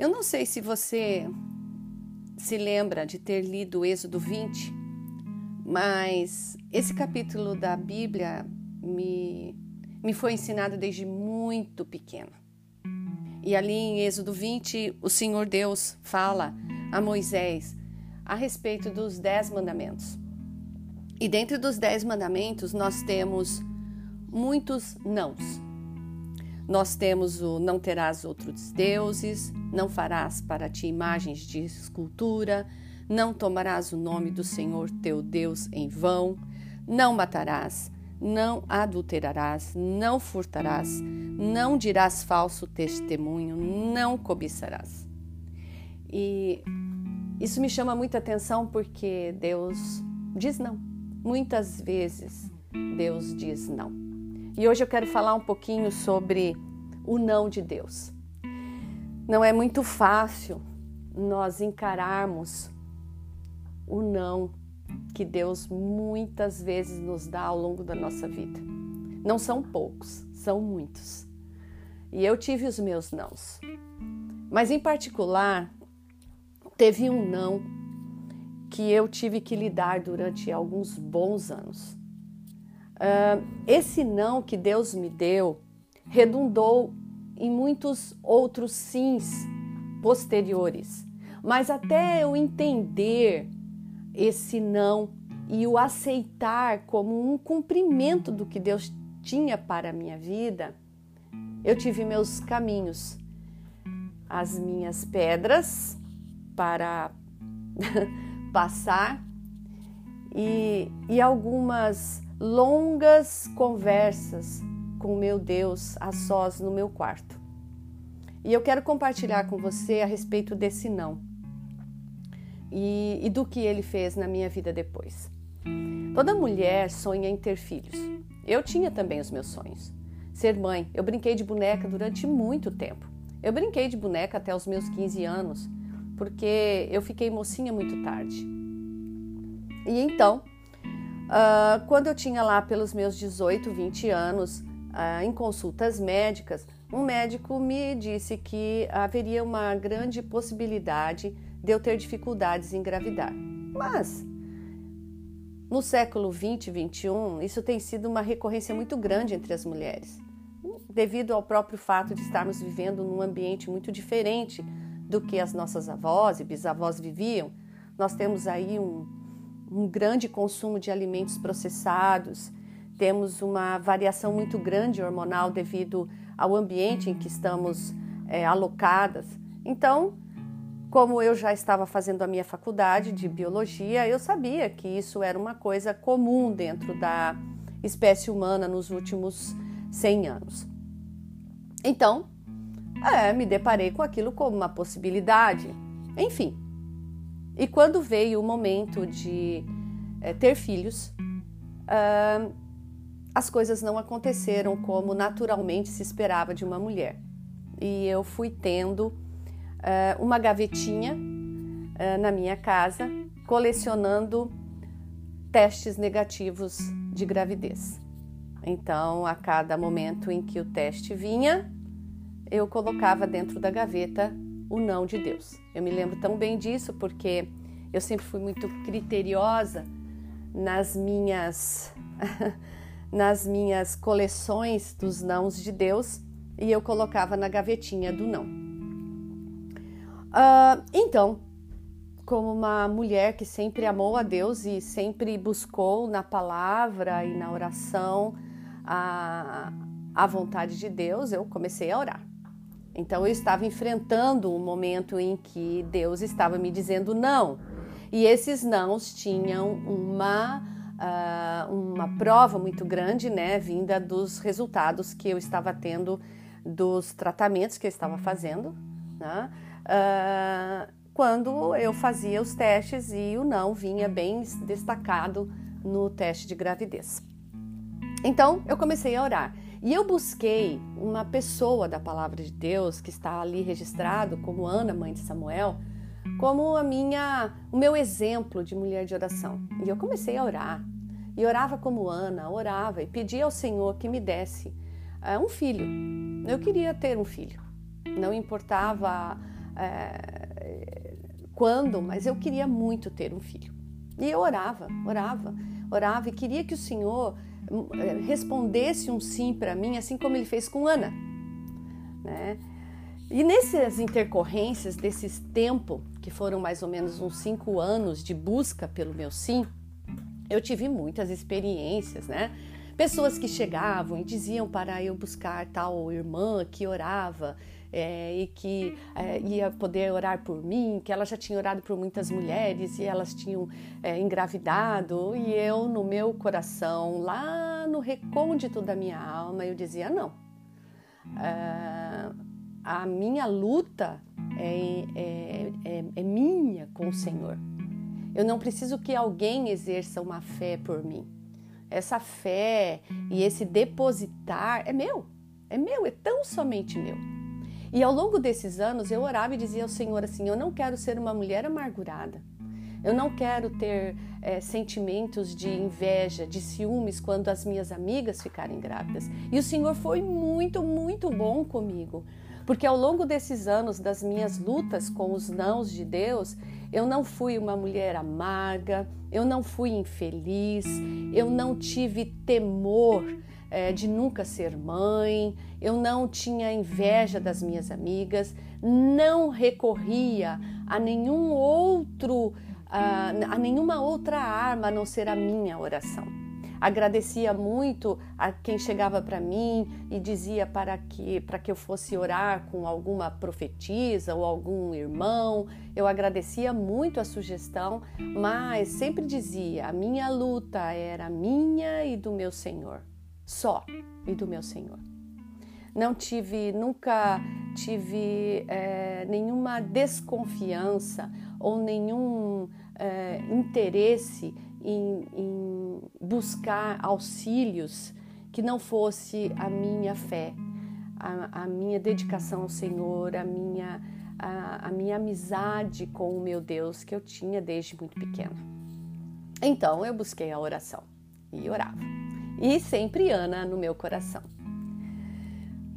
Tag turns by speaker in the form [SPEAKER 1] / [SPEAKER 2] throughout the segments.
[SPEAKER 1] Eu não sei se você se lembra de ter lido Êxodo 20, mas esse capítulo da Bíblia me, me foi ensinado desde muito pequena. E ali em Êxodo 20, o Senhor Deus fala a Moisés a respeito dos dez mandamentos. E dentro dos dez mandamentos nós temos muitos nãos. Nós temos o não terás outros deuses, não farás para ti imagens de escultura, não tomarás o nome do Senhor teu Deus em vão, não matarás, não adulterarás, não furtarás, não dirás falso testemunho, não cobiçarás. E isso me chama muita atenção porque Deus diz não. Muitas vezes Deus diz não. E hoje eu quero falar um pouquinho sobre o não de Deus. Não é muito fácil nós encararmos o não que Deus muitas vezes nos dá ao longo da nossa vida. Não são poucos, são muitos. E eu tive os meus nãos. Mas em particular, teve um não que eu tive que lidar durante alguns bons anos. Uh, esse não que Deus me deu redundou em muitos outros sims posteriores. Mas até eu entender esse não e o aceitar como um cumprimento do que Deus tinha para a minha vida, eu tive meus caminhos, as minhas pedras para passar e, e algumas longas conversas com meu Deus a sós no meu quarto. E eu quero compartilhar com você a respeito desse não e, e do que ele fez na minha vida depois. Toda mulher sonha em ter filhos. Eu tinha também os meus sonhos. Ser mãe. Eu brinquei de boneca durante muito tempo. Eu brinquei de boneca até os meus 15 anos, porque eu fiquei mocinha muito tarde. E então, uh, quando eu tinha lá pelos meus 18, 20 anos, uh, em consultas médicas, um médico me disse que haveria uma grande possibilidade de eu ter dificuldades em engravidar. Mas no século 20 e 21, isso tem sido uma recorrência muito grande entre as mulheres, devido ao próprio fato de estarmos vivendo num ambiente muito diferente do que as nossas avós e bisavós viviam. Nós temos aí um, um grande consumo de alimentos processados, temos uma variação muito grande hormonal devido ao ambiente em que estamos é, alocadas. Então, como eu já estava fazendo a minha faculdade de biologia, eu sabia que isso era uma coisa comum dentro da espécie humana nos últimos 100 anos. Então, é, me deparei com aquilo como uma possibilidade. Enfim. E quando veio o momento de é, ter filhos, uh, as coisas não aconteceram como naturalmente se esperava de uma mulher. E eu fui tendo uh, uma gavetinha uh, na minha casa, colecionando testes negativos de gravidez. Então, a cada momento em que o teste vinha, eu colocava dentro da gaveta o não de Deus. Eu me lembro tão bem disso porque eu sempre fui muito criteriosa nas minhas nas minhas coleções dos nãos de Deus e eu colocava na gavetinha do não. Uh, então, como uma mulher que sempre amou a Deus e sempre buscou na palavra e na oração a, a vontade de Deus, eu comecei a orar. Então, eu estava enfrentando um momento em que Deus estava me dizendo não. E esses nãos tinham uma, uh, uma prova muito grande, né, vinda dos resultados que eu estava tendo dos tratamentos que eu estava fazendo, né? uh, quando eu fazia os testes e o não vinha bem destacado no teste de gravidez. Então eu comecei a orar e eu busquei uma pessoa da palavra de Deus que está ali registrado como Ana, mãe de Samuel, como a minha, o meu exemplo de mulher de oração. E eu comecei a orar. E orava como Ana, orava e pedia ao Senhor que me desse uh, um filho. Eu queria ter um filho. Não importava é, quando, mas eu queria muito ter um filho. E eu orava, orava, orava e queria que o Senhor respondesse um sim para mim, assim como ele fez com Ana. Né? E nessas intercorrências, desses tempos, que foram mais ou menos uns cinco anos de busca pelo meu sim, eu tive muitas experiências, né? Pessoas que chegavam e diziam para eu buscar tal irmã que orava é, e que é, ia poder orar por mim, que ela já tinha orado por muitas mulheres e elas tinham é, engravidado, e eu, no meu coração, lá no recôndito da minha alma, eu dizia: não. É, a minha luta é, é, é, é minha com o Senhor. Eu não preciso que alguém exerça uma fé por mim. Essa fé e esse depositar é meu, é meu, é tão somente meu. E ao longo desses anos eu orava e dizia ao Senhor assim: Eu não quero ser uma mulher amargurada. Eu não quero ter é, sentimentos de inveja, de ciúmes quando as minhas amigas ficarem grávidas. E o Senhor foi muito, muito bom comigo. Porque ao longo desses anos das minhas lutas com os nãos de Deus, eu não fui uma mulher amarga, eu não fui infeliz, eu não tive temor é, de nunca ser mãe, eu não tinha inveja das minhas amigas, não recorria a nenhum outro, a, a nenhuma outra arma a não ser a minha oração. Agradecia muito a quem chegava para mim e dizia para que para que eu fosse orar com alguma profetisa ou algum irmão. Eu agradecia muito a sugestão, mas sempre dizia: a minha luta era minha e do meu Senhor, só e do meu Senhor. Não tive, nunca tive é, nenhuma desconfiança ou nenhum é, interesse em, em buscar auxílios que não fosse a minha fé, a, a minha dedicação ao Senhor, a minha, a, a, minha amizade com o meu Deus que eu tinha desde muito pequena. Então eu busquei a oração e orava. E sempre Ana no meu coração.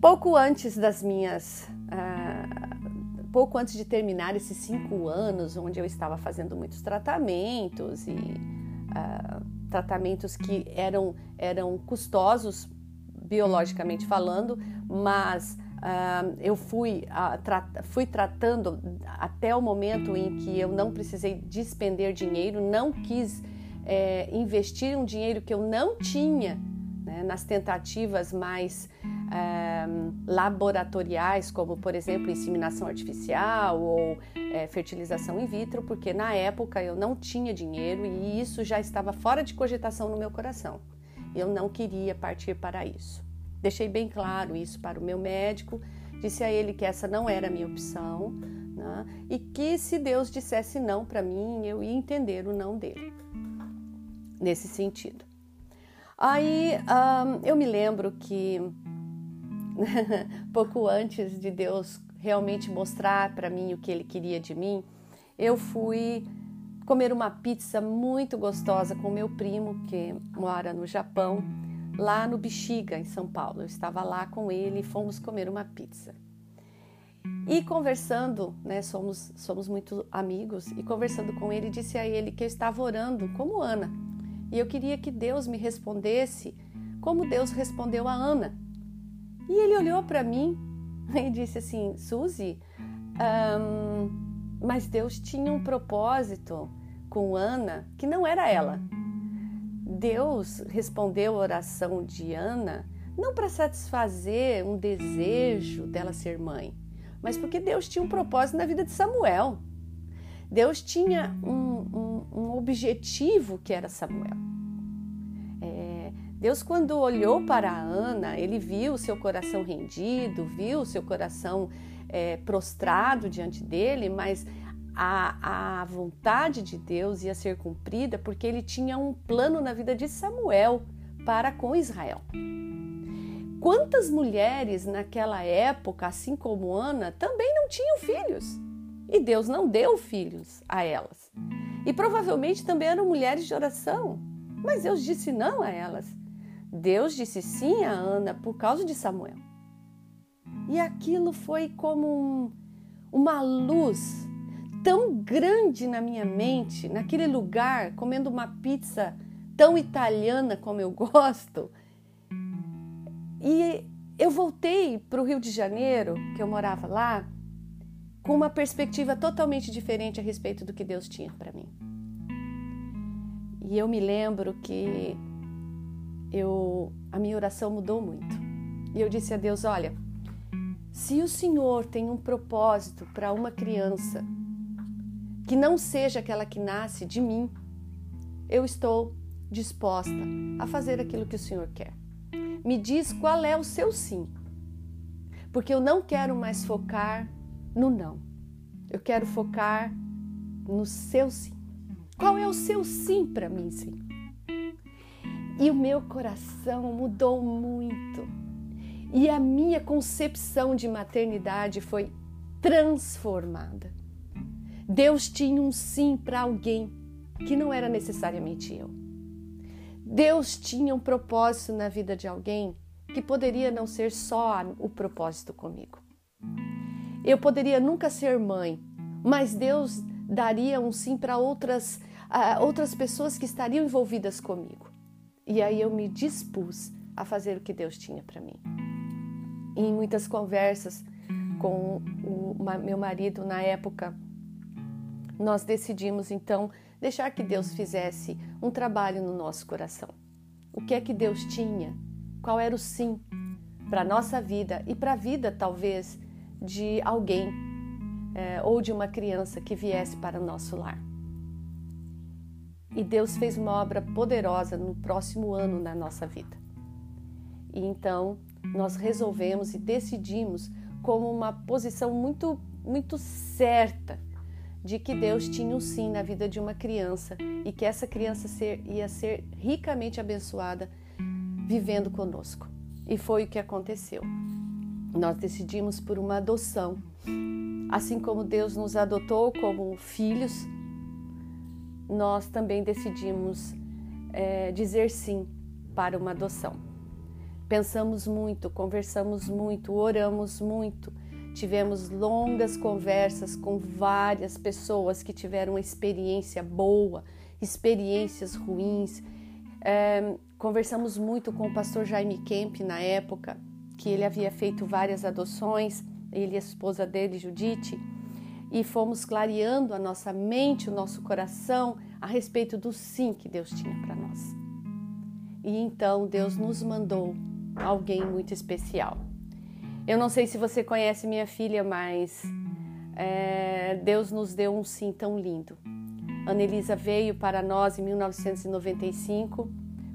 [SPEAKER 1] Pouco antes das minhas. Uh, pouco antes de terminar esses cinco anos, onde eu estava fazendo muitos tratamentos e uh, tratamentos que eram, eram custosos, biologicamente falando, mas uh, eu fui, uh, tra fui tratando até o momento em que eu não precisei despender dinheiro, não quis é, investir um dinheiro que eu não tinha né, nas tentativas mais é, laboratoriais, como por exemplo inseminação artificial ou é, fertilização in vitro, porque na época eu não tinha dinheiro e isso já estava fora de cogitação no meu coração. Eu não queria partir para isso. Deixei bem claro isso para o meu médico, disse a ele que essa não era a minha opção né, e que se Deus dissesse não para mim, eu ia entender o não dele. Nesse sentido. Aí um, eu me lembro que pouco antes de Deus realmente mostrar para mim o que Ele queria de mim, eu fui comer uma pizza muito gostosa com meu primo que mora no Japão, lá no Bexiga, em São Paulo. Eu estava lá com ele e fomos comer uma pizza. E conversando, né, somos, somos muito amigos, e conversando com ele, disse a ele que eu estava orando como Ana e eu queria que Deus me respondesse como Deus respondeu a Ana. E ele olhou para mim e disse assim: Suzy, um, mas Deus tinha um propósito com Ana que não era ela. Deus respondeu a oração de Ana não para satisfazer um desejo dela ser mãe, mas porque Deus tinha um propósito na vida de Samuel. Deus tinha um, um, um objetivo que era Samuel. É, Deus, quando olhou para Ana, ele viu o seu coração rendido, viu o seu coração é, prostrado diante dele, mas a, a vontade de Deus ia ser cumprida porque ele tinha um plano na vida de Samuel para com Israel. Quantas mulheres naquela época, assim como Ana, também não tinham filhos? E Deus não deu filhos a elas. E provavelmente também eram mulheres de oração, mas Deus disse não a elas. Deus disse sim a Ana por causa de Samuel. E aquilo foi como um, uma luz tão grande na minha mente, naquele lugar, comendo uma pizza tão italiana como eu gosto. E eu voltei para o Rio de Janeiro, que eu morava lá, com uma perspectiva totalmente diferente a respeito do que Deus tinha para mim. E eu me lembro que eu a minha oração mudou muito. E eu disse a Deus, olha, se o Senhor tem um propósito para uma criança que não seja aquela que nasce de mim, eu estou disposta a fazer aquilo que o Senhor quer. Me diz qual é o seu sim, porque eu não quero mais focar no não, eu quero focar no seu sim. Qual é o seu sim para mim, Senhor? E o meu coração mudou muito. E a minha concepção de maternidade foi transformada. Deus tinha um sim para alguém que não era necessariamente eu. Deus tinha um propósito na vida de alguém que poderia não ser só o propósito comigo. Eu poderia nunca ser mãe, mas Deus daria um sim para outras, uh, outras pessoas que estariam envolvidas comigo. E aí eu me dispus a fazer o que Deus tinha para mim. E em muitas conversas com o meu marido na época, nós decidimos então deixar que Deus fizesse um trabalho no nosso coração. O que é que Deus tinha? Qual era o sim para a nossa vida e para a vida, talvez, de alguém é, ou de uma criança que viesse para o nosso lar? E Deus fez uma obra poderosa no próximo ano na nossa vida. E então nós resolvemos e decidimos como uma posição muito muito certa de que Deus tinha um sim na vida de uma criança e que essa criança ser, ia ser ricamente abençoada vivendo conosco. E foi o que aconteceu. Nós decidimos por uma adoção. Assim como Deus nos adotou como filhos, nós também decidimos é, dizer sim para uma adoção. Pensamos muito, conversamos muito, oramos muito Tivemos longas conversas com várias pessoas que tiveram experiência boa, experiências ruins. É, conversamos muito com o pastor Jaime Kemp na época, que ele havia feito várias adoções, ele e a esposa dele, Judite, e fomos clareando a nossa mente, o nosso coração a respeito do sim que Deus tinha para nós. E então Deus nos mandou alguém muito especial. Eu não sei se você conhece minha filha, mas é, Deus nos deu um sim tão lindo. Anelisa veio para nós em 1995,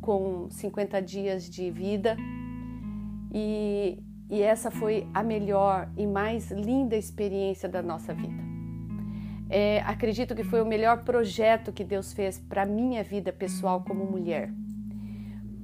[SPEAKER 1] com 50 dias de vida, e, e essa foi a melhor e mais linda experiência da nossa vida. É, acredito que foi o melhor projeto que Deus fez para minha vida pessoal como mulher,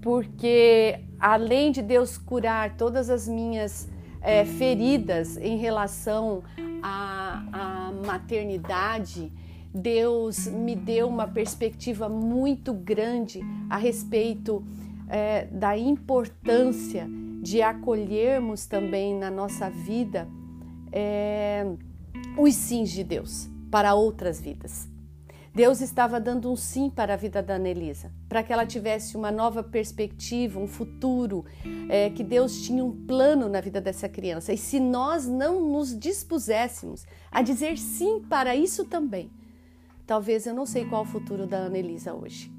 [SPEAKER 1] porque além de Deus curar todas as minhas é, feridas em relação à, à maternidade, Deus me deu uma perspectiva muito grande a respeito é, da importância de acolhermos também na nossa vida é, os sims de Deus para outras vidas. Deus estava dando um sim para a vida da Anelisa, para que ela tivesse uma nova perspectiva, um futuro, é, que Deus tinha um plano na vida dessa criança. E se nós não nos dispuséssemos a dizer sim para isso também, talvez eu não sei qual o futuro da Anelisa hoje.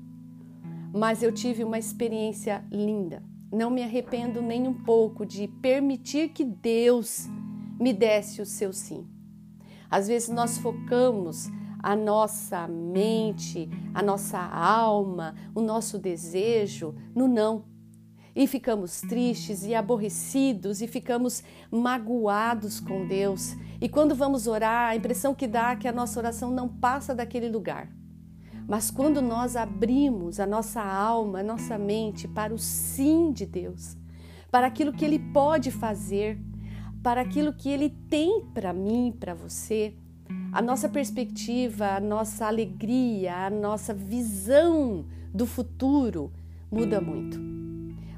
[SPEAKER 1] Mas eu tive uma experiência linda. Não me arrependo nem um pouco de permitir que Deus me desse o seu sim. Às vezes nós focamos a nossa mente, a nossa alma, o nosso desejo no não. E ficamos tristes e aborrecidos e ficamos magoados com Deus. E quando vamos orar, a impressão que dá é que a nossa oração não passa daquele lugar. Mas quando nós abrimos a nossa alma, a nossa mente para o sim de Deus, para aquilo que Ele pode fazer, para aquilo que Ele tem para mim, para você, a nossa perspectiva, a nossa alegria, a nossa visão do futuro muda muito.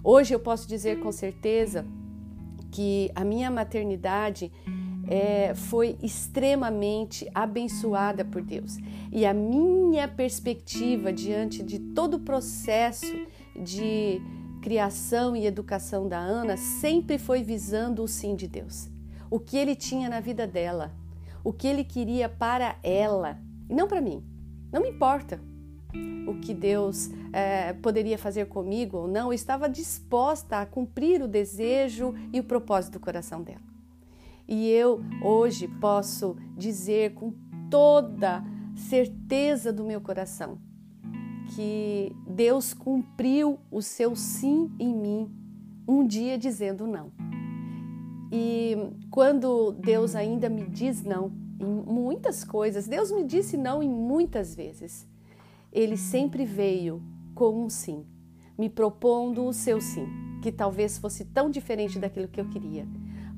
[SPEAKER 1] Hoje eu posso dizer com certeza que a minha maternidade é, foi extremamente abençoada por Deus. E a minha perspectiva diante de todo o processo de criação e educação da Ana sempre foi visando o sim de Deus. O que ele tinha na vida dela, o que ele queria para ela, e não para mim. Não me importa o que Deus é, poderia fazer comigo ou não, eu estava disposta a cumprir o desejo e o propósito do coração dela. E eu hoje posso dizer com toda certeza do meu coração que Deus cumpriu o seu sim em mim um dia dizendo não. E quando Deus ainda me diz não em muitas coisas, Deus me disse não em muitas vezes. Ele sempre veio com um sim, me propondo o seu sim, que talvez fosse tão diferente daquilo que eu queria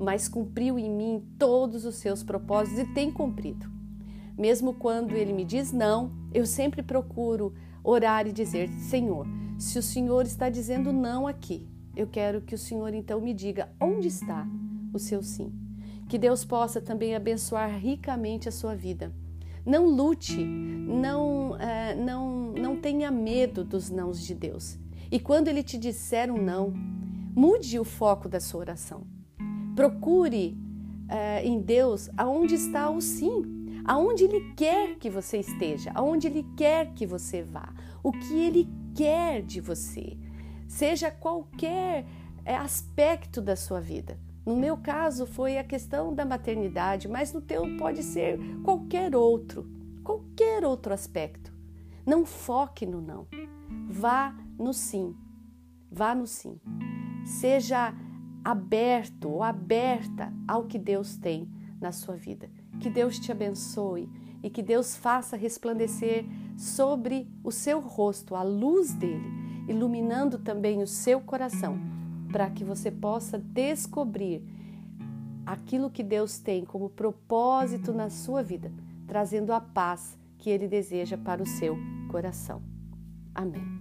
[SPEAKER 1] mas cumpriu em mim todos os seus propósitos e tem cumprido. Mesmo quando ele me diz não, eu sempre procuro orar e dizer: Senhor, se o Senhor está dizendo não aqui, eu quero que o Senhor então me diga onde está o seu sim. Que Deus possa também abençoar ricamente a sua vida. Não lute, não, é, não, não tenha medo dos nãos de Deus. E quando Ele te disser um não, mude o foco da sua oração. Procure uh, em Deus aonde está o sim, aonde Ele quer que você esteja, aonde Ele quer que você vá, o que Ele quer de você, seja qualquer eh, aspecto da sua vida. No meu caso foi a questão da maternidade, mas no teu pode ser qualquer outro, qualquer outro aspecto. Não foque no não. Vá no sim. Vá no sim. Seja aberto ou aberta ao que Deus tem na sua vida. Que Deus te abençoe e que Deus faça resplandecer sobre o seu rosto a luz dele, iluminando também o seu coração, para que você possa descobrir aquilo que Deus tem como propósito na sua vida, trazendo a paz que ele deseja para o seu coração. Amém.